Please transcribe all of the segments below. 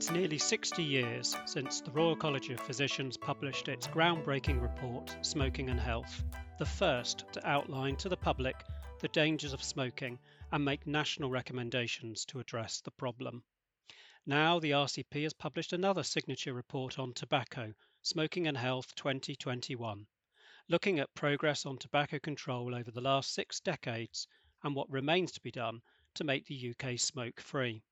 It's nearly 60 years since the Royal College of Physicians published its groundbreaking report, Smoking and Health, the first to outline to the public the dangers of smoking and make national recommendations to address the problem. Now, the RCP has published another signature report on tobacco, Smoking and Health 2021, looking at progress on tobacco control over the last six decades and what remains to be done to make the UK smoke free.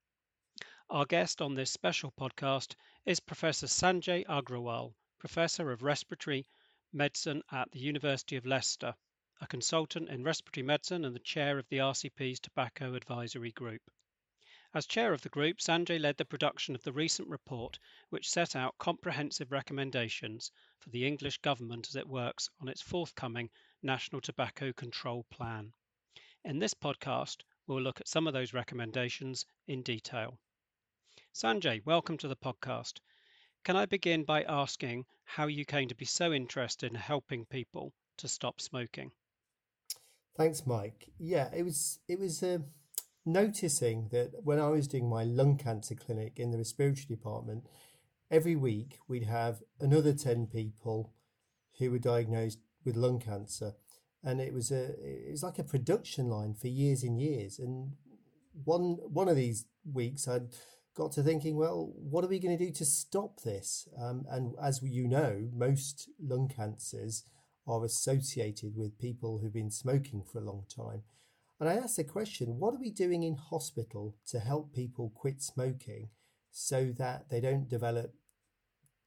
Our guest on this special podcast is Professor Sanjay Agrawal, Professor of Respiratory Medicine at the University of Leicester, a consultant in respiratory medicine and the chair of the RCP's Tobacco Advisory Group. As chair of the group, Sanjay led the production of the recent report, which set out comprehensive recommendations for the English government as it works on its forthcoming National Tobacco Control Plan. In this podcast, we'll look at some of those recommendations in detail. Sanjay, welcome to the podcast. Can I begin by asking how you came to be so interested in helping people to stop smoking? Thanks, Mike. Yeah, it was it was uh, noticing that when I was doing my lung cancer clinic in the respiratory department, every week we'd have another ten people who were diagnosed with lung cancer, and it was a it was like a production line for years and years. And one one of these weeks, I'd got to thinking, well, what are we going to do to stop this? Um, and as you know, most lung cancers are associated with people who've been smoking for a long time. And I asked the question what are we doing in hospital to help people quit smoking so that they don't develop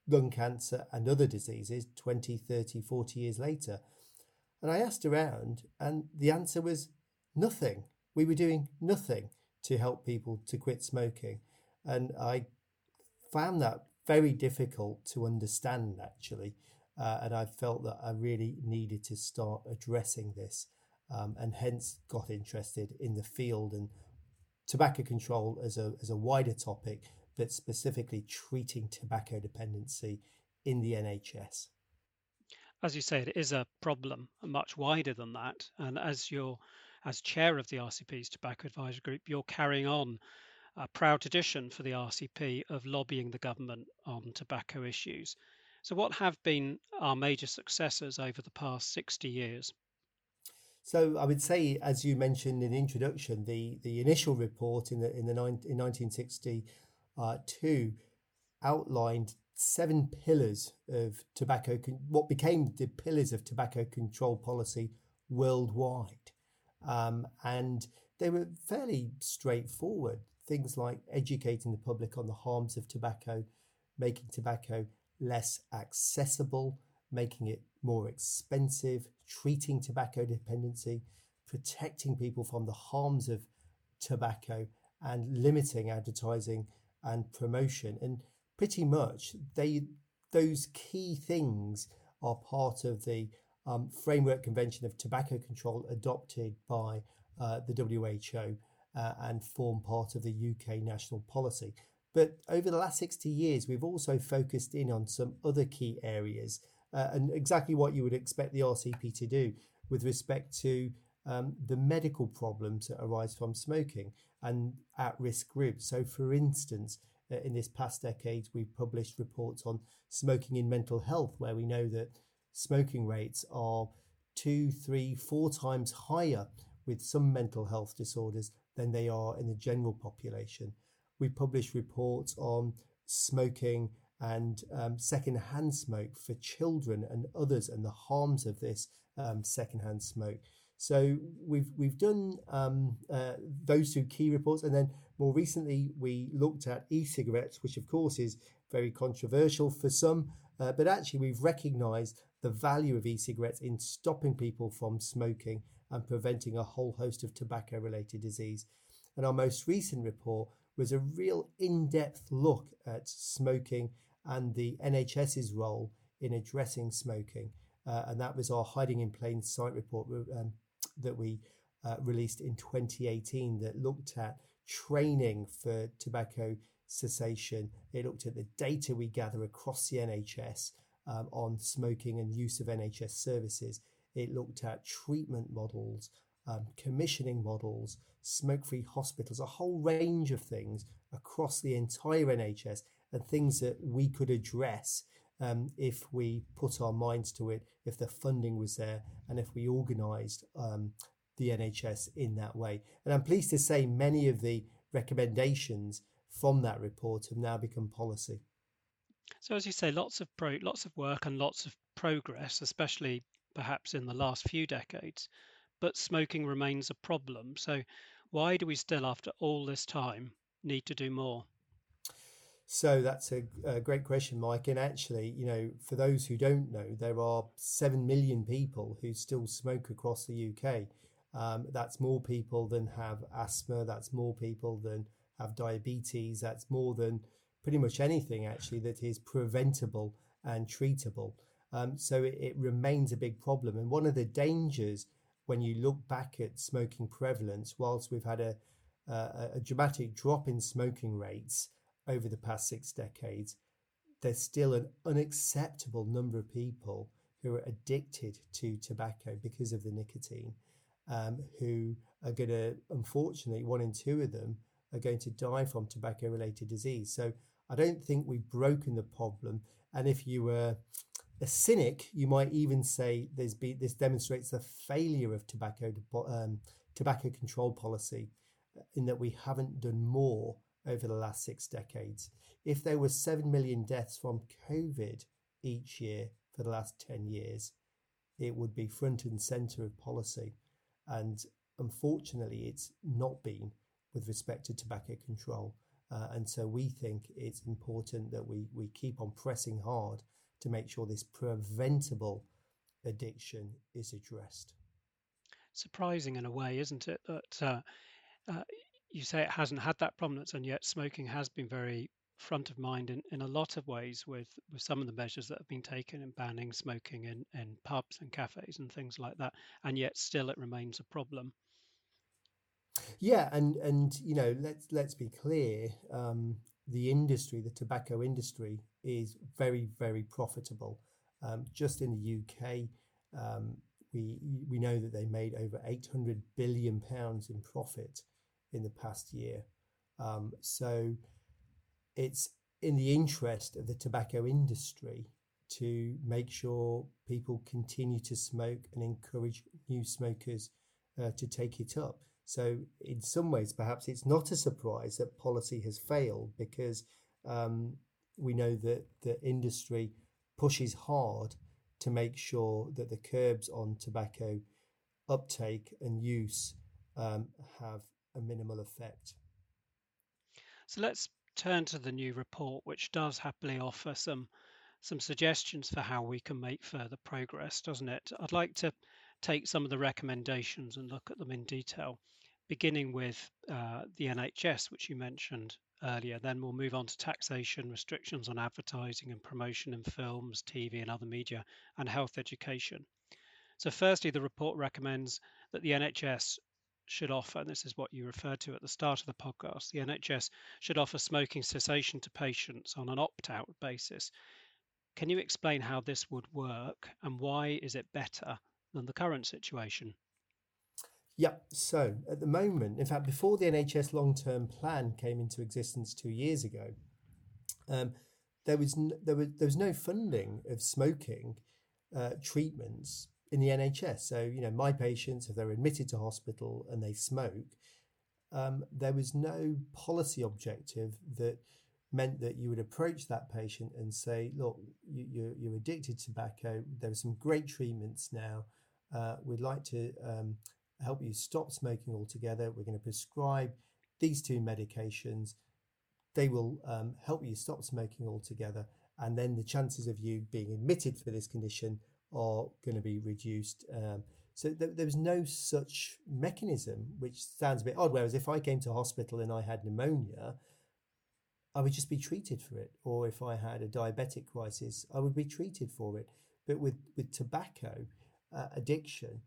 lung cancer and other diseases 20, 30, 40 years later? And I asked around, and the answer was nothing. We were doing nothing to help people to quit smoking. And I found that very difficult to understand, actually. Uh, and I felt that I really needed to start addressing this, um, and hence got interested in the field and tobacco control as a as a wider topic, but specifically treating tobacco dependency in the NHS. As you say, it is a problem much wider than that, and as you're as chair of the RCP's Tobacco Advisory Group, you're carrying on a proud tradition for the RCP of lobbying the government on tobacco issues. So, what have been our major successes over the past 60 years? So, I would say, as you mentioned in the introduction, the, the initial report in the in the in 1962 outlined seven pillars of tobacco, what became the pillars of tobacco control policy worldwide, um, and they were fairly straightforward. Things like educating the public on the harms of tobacco, making tobacco less accessible, making it more expensive, treating tobacco dependency, protecting people from the harms of tobacco, and limiting advertising and promotion. And pretty much they those key things are part of the um, framework convention of tobacco control adopted by uh, the WHO uh, and form part of the UK national policy. But over the last 60 years, we've also focused in on some other key areas uh, and exactly what you would expect the RCP to do with respect to um, the medical problems that arise from smoking and at risk groups. So, for instance, uh, in this past decade, we've published reports on smoking in mental health, where we know that smoking rates are two, three, four times higher with some mental health disorders than they are in the general population we publish reports on smoking and um, secondhand smoke for children and others and the harms of this um, secondhand smoke. So we've we've done um, uh, those two key reports, and then more recently we looked at e-cigarettes, which of course is very controversial for some, uh, but actually we've recognised the value of e-cigarettes in stopping people from smoking and preventing a whole host of tobacco-related disease. And our most recent report was a real in depth look at smoking and the NHS's role in addressing smoking. Uh, and that was our Hiding in Plain Sight report um, that we uh, released in 2018 that looked at training for tobacco cessation. It looked at the data we gather across the NHS um, on smoking and use of NHS services. It looked at treatment models um, commissioning models, smoke free hospitals, a whole range of things across the entire NHS and things that we could address um, if we put our minds to it, if the funding was there, and if we organised um, the NHS in that way. And I'm pleased to say many of the recommendations from that report have now become policy. So, as you say, lots of pro, lots of work and lots of progress, especially perhaps in the last few decades. But smoking remains a problem. So, why do we still, after all this time, need to do more? So that's a, a, great question, Mike. And actually, you know, for those who don't know, there are 7 million people who still smoke across the UK. Um, that's more people than have asthma. That's more people than have diabetes. That's more than pretty much anything, actually, that is preventable and treatable. Um, so it, it remains a big problem. And one of the dangers when you look back at smoking prevalence, whilst we've had a, a, a dramatic drop in smoking rates, over the past six decades, there's still an unacceptable number of people who are addicted to tobacco because of the nicotine, um, who are going to, unfortunately, one in two of them are going to die from tobacco related disease. So I don't think we've broken the problem. And if you were a cynic, you might even say there's be, this demonstrates the failure of tobacco um, tobacco control policy in that we haven't done more over the last six decades. If there were 7 million deaths from COVID each year for the last 10 years, it would be front and centre of policy. And unfortunately, it's not been with respect to tobacco control. Uh, and so we think it's important that we, we keep on pressing hard to make sure this preventable addiction is addressed. Surprising in a way, isn't it, that uh, uh, you say it hasn't had that prominence, and yet smoking has been very front of mind in, in a lot of ways with, with some of the measures that have been taken in banning smoking in, in pubs and cafes and things like that. And yet still it remains a problem. Yeah, and and you know, let's let's be clear. Um, the industry, the tobacco industry, is very very profitable. Um, just in the UK, um, we we know that they made over eight hundred billion pounds in profit in the past year. Um, so it's in the interest of the tobacco industry to make sure people continue to smoke and encourage new smokers uh, to take it up. So, in some ways, perhaps it's not a surprise that policy has failed because um, we know that the industry pushes hard to make sure that the curbs on tobacco uptake and use um, have a minimal effect. So let's turn to the new report, which does happily offer some some suggestions for how we can make further progress, doesn't it? I'd like to take some of the recommendations and look at them in detail, beginning with uh, the NHS, which you mentioned earlier. Then we'll move on to taxation, restrictions on advertising and promotion in films, TV, and other media, and health education. So, firstly, the report recommends that the NHS should offer, and this is what you referred to at the start of the podcast, the NHS should offer smoking cessation to patients on an opt out basis. Can you explain how this would work and why is it better than the current situation? Yeah, so at the moment, in fact, before the NHS long term plan came into existence two years ago, um, there was no, there was there was no funding of smoking uh, treatments in the NHS. So, you know, my patients, if they're admitted to hospital and they smoke, um, there was no policy objective that meant that you would approach that patient and say, look, you, you're, you're addicted to tobacco. There are some great treatments now. Uh, we'd like to um, help you stop smoking altogether. We're going to prescribe these two medications. They will um, help you stop smoking altogether. And then the chances of you being admitted for this condition are going to be reduced. Um, so th- there was no such mechanism, which sounds a bit odd. Whereas if I came to hospital and I had pneumonia, I would just be treated for it. Or if I had a diabetic crisis, I would be treated for it. But with, with tobacco uh, addiction,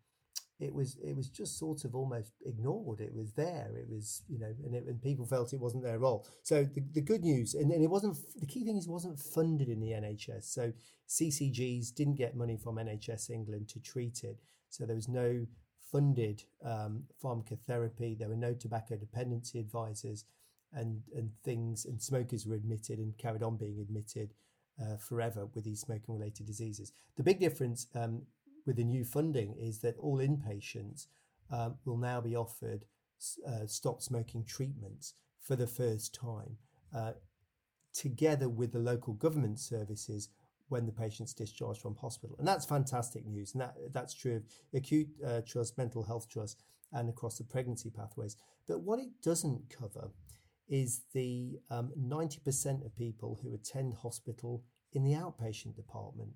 it was it was just sort of almost ignored. It was there. It was you know, and, it, and people felt it wasn't their role. So the, the good news, and, and it wasn't the key thing is it wasn't funded in the NHS. So CCGs didn't get money from NHS England to treat it. So there was no funded um, pharmacotherapy. There were no tobacco dependency advisors, and and things and smokers were admitted and carried on being admitted uh, forever with these smoking related diseases. The big difference um, with the new funding is that all inpatients um, will now be offered uh, stop smoking treatments for the first time, uh, together with the local government services when the patient's discharged from hospital. And that's fantastic news. And that, that's true of acute uh, trust, mental health trust, and across the pregnancy pathways. But what it doesn't cover is the um, 90% of people who attend hospital in the outpatient department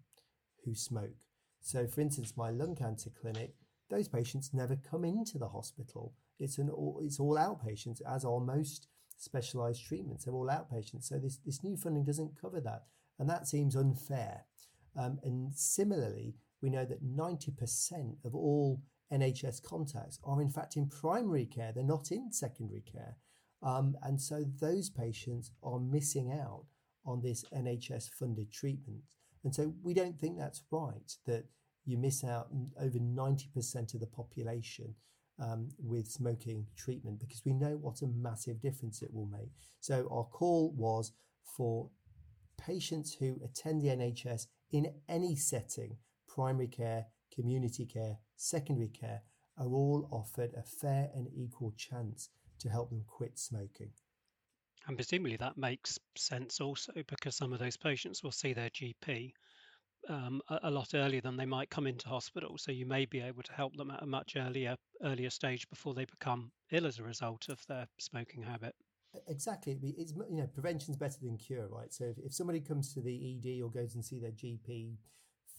who smoke. So, for instance, my lung cancer clinic, those patients never come into the hospital. It's an all, it's all outpatients, as are most specialised treatments. They're all outpatients. So this this new funding doesn't cover that, and that seems unfair. Um, and similarly, we know that ninety percent of all NHS contacts are in fact in primary care. They're not in secondary care. Um, and so those patients are missing out on this NHS funded treatment. And so we don't think that's right that you miss out over 90% of the population um, with smoking treatment because we know what a massive difference it will make. So our call was for patients who attend the NHS in any setting, primary care, community care, secondary care, are all offered a fair and equal chance to help them quit smoking. And presumably that makes sense also because some of those patients will see their GP um, a, a, lot earlier than they might come into hospital. So you may be able to help them at a much earlier earlier stage before they become ill as a result of their smoking habit. Exactly, it's you know prevention's better than cure, right? So if, if somebody comes to the ED or goes and see their GP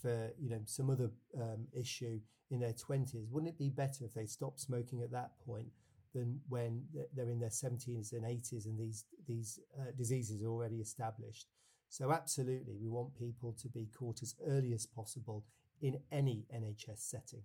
for you know some other um, issue in their twenties, wouldn't it be better if they stopped smoking at that point than when they're in their 70s and 80s and these these uh, diseases are already established. So absolutely, we want people to be caught as early as possible in any NHS setting.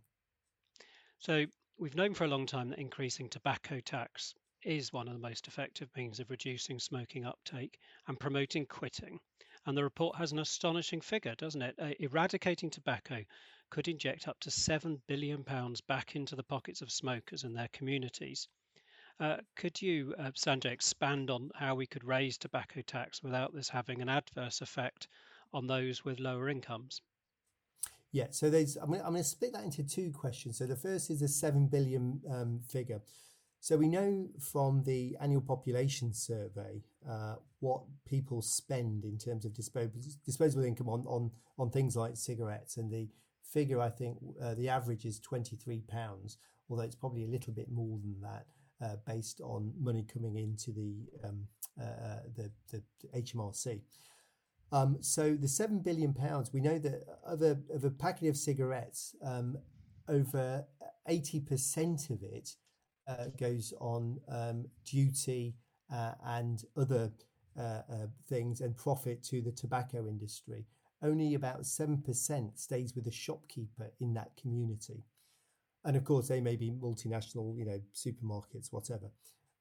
So we've known for a long time that increasing tobacco tax is one of the most effective means of reducing smoking uptake and promoting quitting. And the report has an astonishing figure, doesn't it? Uh, eradicating tobacco could inject up to £7 billion back into the pockets of smokers and their communities. Uh, could you, uh, Sanjay, expand on how we could raise tobacco tax without this having an adverse effect on those with lower incomes? Yeah, so there's. I'm going, to, split that into two questions. So the first is the seven billion um, figure. So we know from the annual population survey uh, what people spend in terms of disposable, disposable income on, on, on things like cigarettes. And the figure, I think, uh, the average is £23, although it's probably a little bit more than that. Uh, based on money coming into the um, uh, uh the, the, HMRC. Um, so the seven billion pounds, we know that of a, of a packet of cigarettes, um, over eighty percent of it uh, goes on um, duty uh, and other things and profit to the tobacco industry. Only about 7% stays with the shopkeeper in that community. And of course, they may be multinational, you know, supermarkets, whatever.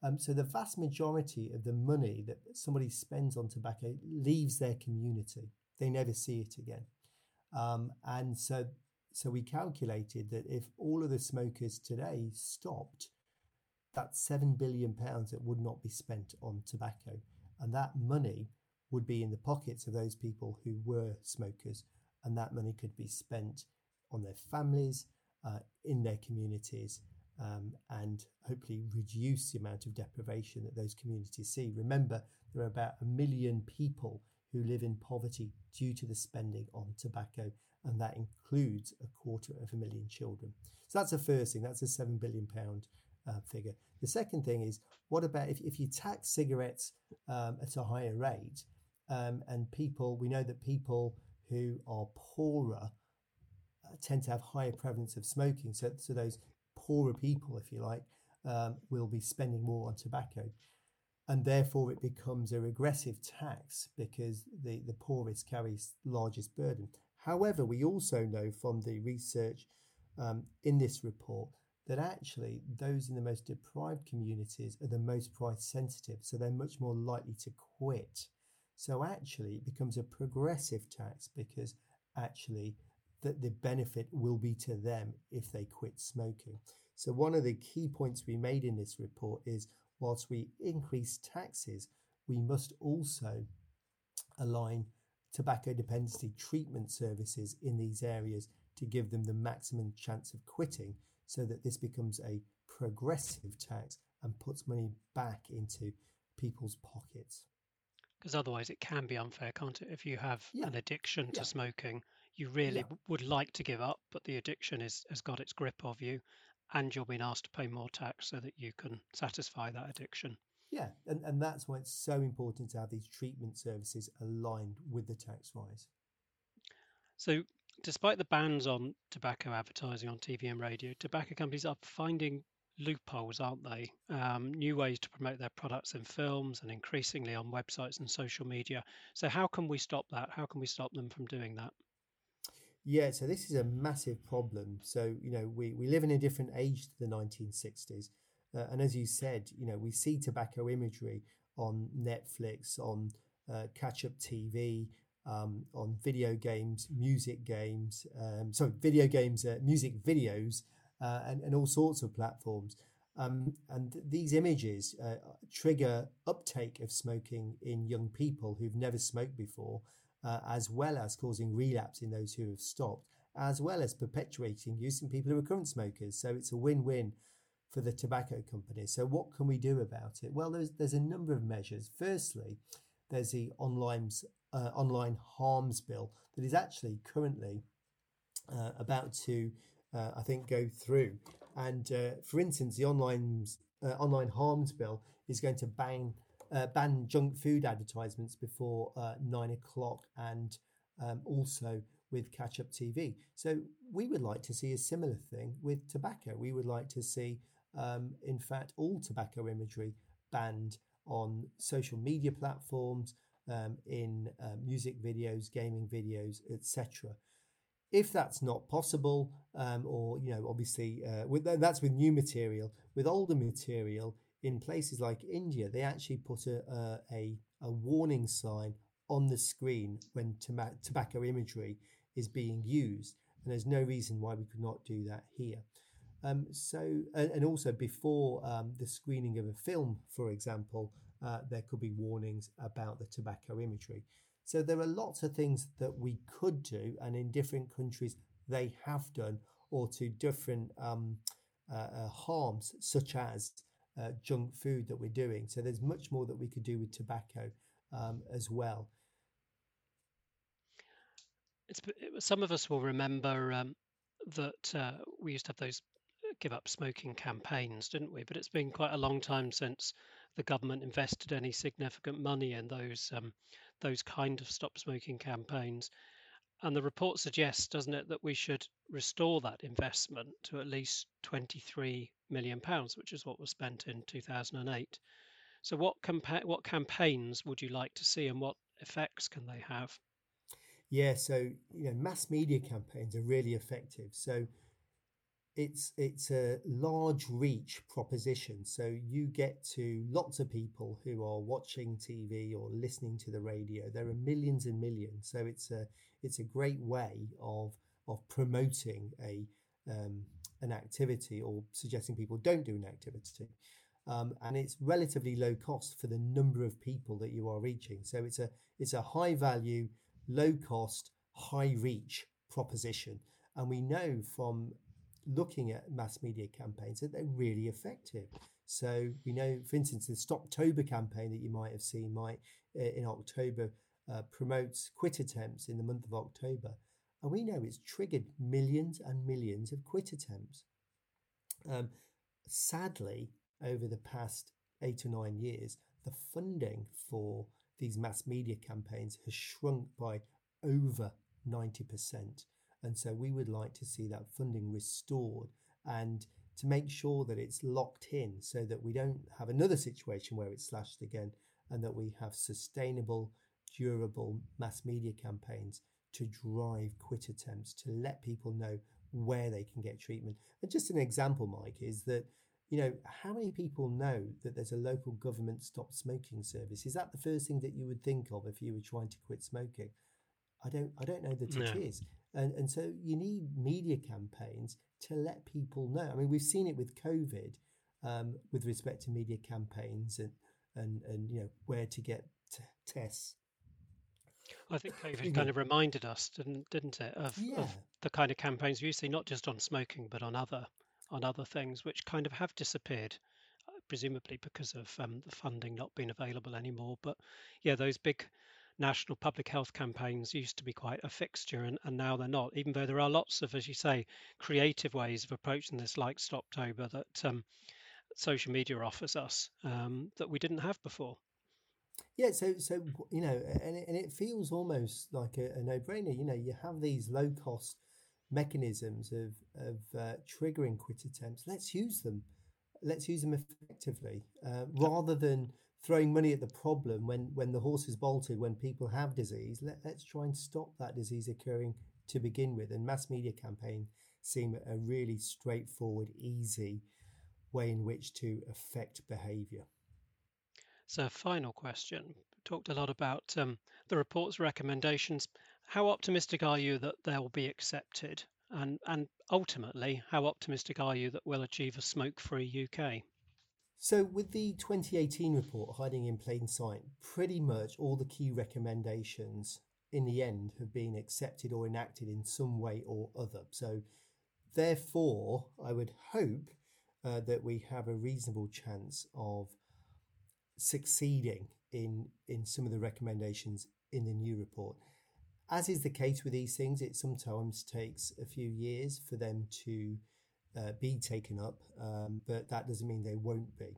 Um, so the vast majority of the money that somebody spends on tobacco leaves their community. They never see it again. Um, and so, so we calculated that if all of the smokers today stopped, that's seven billion pounds that would not be spent on tobacco. And that money would be in the pockets of those people who were smokers. And that money could be spent on their families, uh, in their communities, um, and hopefully reduce the amount of deprivation that those communities see. Remember, there are about a million people who live in poverty due to the spending on tobacco, and that includes a quarter of a million children. So that's the first thing. That's a seven billion pound uh, figure. The second thing is, what about if, if you tax cigarettes um, at a higher rate, um, and people, we know that people who are poorer uh, tend to have higher prevalence of smoking. So, so those poorer people, if you like, um, will be spending more on tobacco. And therefore, it becomes a regressive tax because the, the poorest carries largest burden. However, we also know from the research um, in this report that actually those in the most deprived communities are the most price sensitive, so they're much more likely to quit. So actually, it becomes a progressive tax because actually that the benefit will be to them if they quit smoking. So, one of the key points we made in this report is whilst we increase taxes, we must also align tobacco dependency treatment services in these areas to give them the maximum chance of quitting so that this becomes a progressive tax and puts money back into people's pockets. Because otherwise, it can be unfair, can't it? If you have yeah. an addiction to yeah. smoking, you really yeah. would like to give up, but the addiction is, has got its grip of you, and you're being asked to pay more tax so that you can satisfy that addiction. Yeah, and, and that's why it's so important to have these treatment services aligned with the tax rise. So, despite the bans on tobacco advertising on TV and radio, tobacco companies are finding loopholes, aren't they? Um, new ways to promote their products in films and increasingly on websites and social media. So, how can we stop that? How can we stop them from doing that? Yeah, so this is a massive problem. So, you know, we, we live in a different age to the 1960s. Uh, and as you said, you know, we see tobacco imagery on Netflix, on uh, catch up TV, um, on video games, music games, um, sorry, video games, uh, music videos, uh, and, and all sorts of platforms. Um, and these images uh, trigger uptake of smoking in young people who've never smoked before, uh, as well as causing relapse in those who have stopped, as well as perpetuating use in people who are current smokers. So it's a win win for the tobacco companies. So what can we do about it? Well, there's there's a number of measures. Firstly, there's the online uh, online harms bill that is actually currently uh, about to uh, I think, go through. And uh, for instance, the online uh, online harms bill is going to ban uh, ban junk food advertisements before uh, nine o'clock, and um, also with catch up TV. So we would like to see a similar thing with tobacco. We would like to see, um, in fact, all tobacco imagery banned on social media platforms, um, in uh, music videos, gaming videos, etc. If that's not possible, um, or you know, obviously, uh, with, that's with new material. With older material, in places like India, they actually put a a, a warning sign on the screen when tobacco imagery is being used, and there's no reason why we could not do that here. Um, so, and, and, also before um, the screening of a film, for example, uh, there could be warnings about the tobacco imagery. So there are lots of things that we could do, and in different countries they have done, or to different um, uh, uh, harms, such as uh, junk food that we're doing. So there's much more that we could do with tobacco um, as well. It's, some of us will remember um, that uh, we used to have those give up smoking campaigns, didn't we? But it's been quite a long time since the government invested any significant money in those um, those kind of stop smoking campaigns. And the report suggests, doesn't it, that we should restore that investment to at least 23 million pounds, which is what was spent in 2008. So, what compa- what campaigns would you like to see, and what effects can they have? Yeah, so you know, mass media campaigns are really effective. So it's it's a large reach proposition. So you get to lots of people who are watching tv or listening to the radio. There are millions and millions. So it's a it's a great way of of promoting a um, an activity or suggesting people don't do an activity. Um, and it's relatively low cost for the number of people that you are reaching. So it's a it's a high value low cost high reach proposition. And we know from looking at mass media campaigns that they're really effective. So we know, for instance, the Stoptober campaign that you might have seen might uh, in October uh, promotes quit attempts in the month of October, and we know it's triggered millions and millions of quit attempts. Um, sadly, over the past eight or nine years, the funding for these mass media campaigns has shrunk by over 90%. And so we would like to see that funding restored and to make sure that it's locked in so that we don't have another situation where it's slashed again and that we have sustainable, durable mass media campaigns to drive quit attempts, to let people know where they can get treatment. And just an example, Mike, is that you know how many people know that there's a local government stop smoking service is that the first thing that you would think of if you were trying to quit smoking i don't i don't know that no. it is and, and so you need media campaigns to let people know. I mean, we've seen it with COVID um, with respect to media campaigns and, and, and you know, where to get t- tests. I think COVID kind of reminded us, didn't didn't it, of, Yeah. of the kind of campaigns we see, not just on smoking, but on other on other things, which kind of have disappeared, uh, presumably because of um, the funding not being available anymore. But yeah, those big national public health campaigns used to be quite a fixture, and, and now they're not. Even though there are lots of, as you say, creative ways of approaching this, like Stoptober, that um, social media offers us um, that we didn't have before. Yeah, so so you know, and it, and it feels almost like a, a no-brainer. You know, you have these low-cost mechanisms of of uh, triggering quit attempts. Let's use them. Let's use them effectively, uh, rather than throwing money at the problem when when the horse is bolted. When people have disease, let, let's try and stop that disease occurring to begin with. And mass media campaign seem a really straightforward, easy way in which to affect behaviour. So, final question. Talked a lot about um, the report's recommendations. How optimistic are you that they'll be accepted? And, and ultimately, how optimistic are you that we'll achieve a smoke free UK? So, with the 2018 report hiding in plain sight, pretty much all the key recommendations in the end have been accepted or enacted in some way or other. So, therefore, I would hope uh, that we have a reasonable chance of succeeding in in some of the recommendations in the new report. As is the case with these things, it sometimes takes a few years for them to uh, be taken up, um, but that doesn't mean they won't be.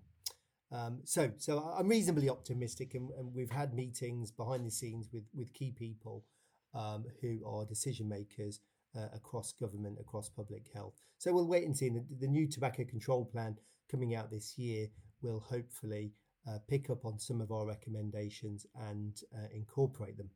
Um, so, so I'm reasonably optimistic, and, and, we've had meetings behind the scenes with with key people um, who are decision makers uh, across government, across public health. So we'll wait and see. The, the new tobacco control plan coming out this year will hopefully uh, pick up on some of our recommendations and uh, incorporate them.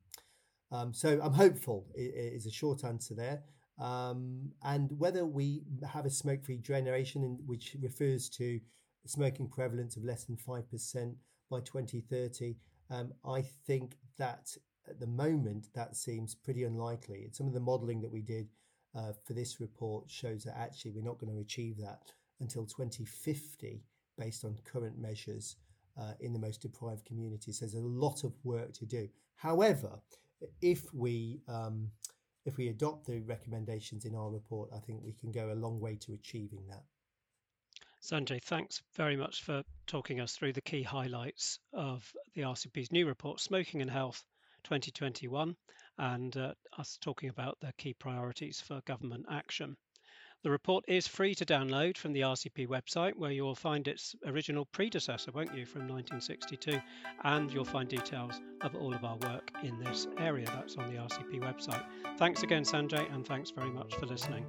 Um, so I'm hopeful is a short answer there. Um, and whether we have a smoke-free generation, in, which refers to smoking prevalence of less than five percent by 2030, um, I think that at the moment that seems pretty unlikely. Some of the modelling that we did uh, for this report shows that actually we're not going to achieve that until 2050 based on current measures uh, in the most deprived communities. There's a lot of work to do. However, if we um, if we adopt the recommendations in our report, I think we can go a long way to achieving that. Sanjay, thanks very much for talking us through the key highlights of the RCP's new report, Smoking and Health 2021, and uh, us talking about the key priorities for government action. The report is free to download from the RCP website, where you will find its original predecessor, won't you, from 1962, and you'll find details of all of our work in this area. That's on the RCP website. Thanks again, Sanjay, and thanks very much for listening.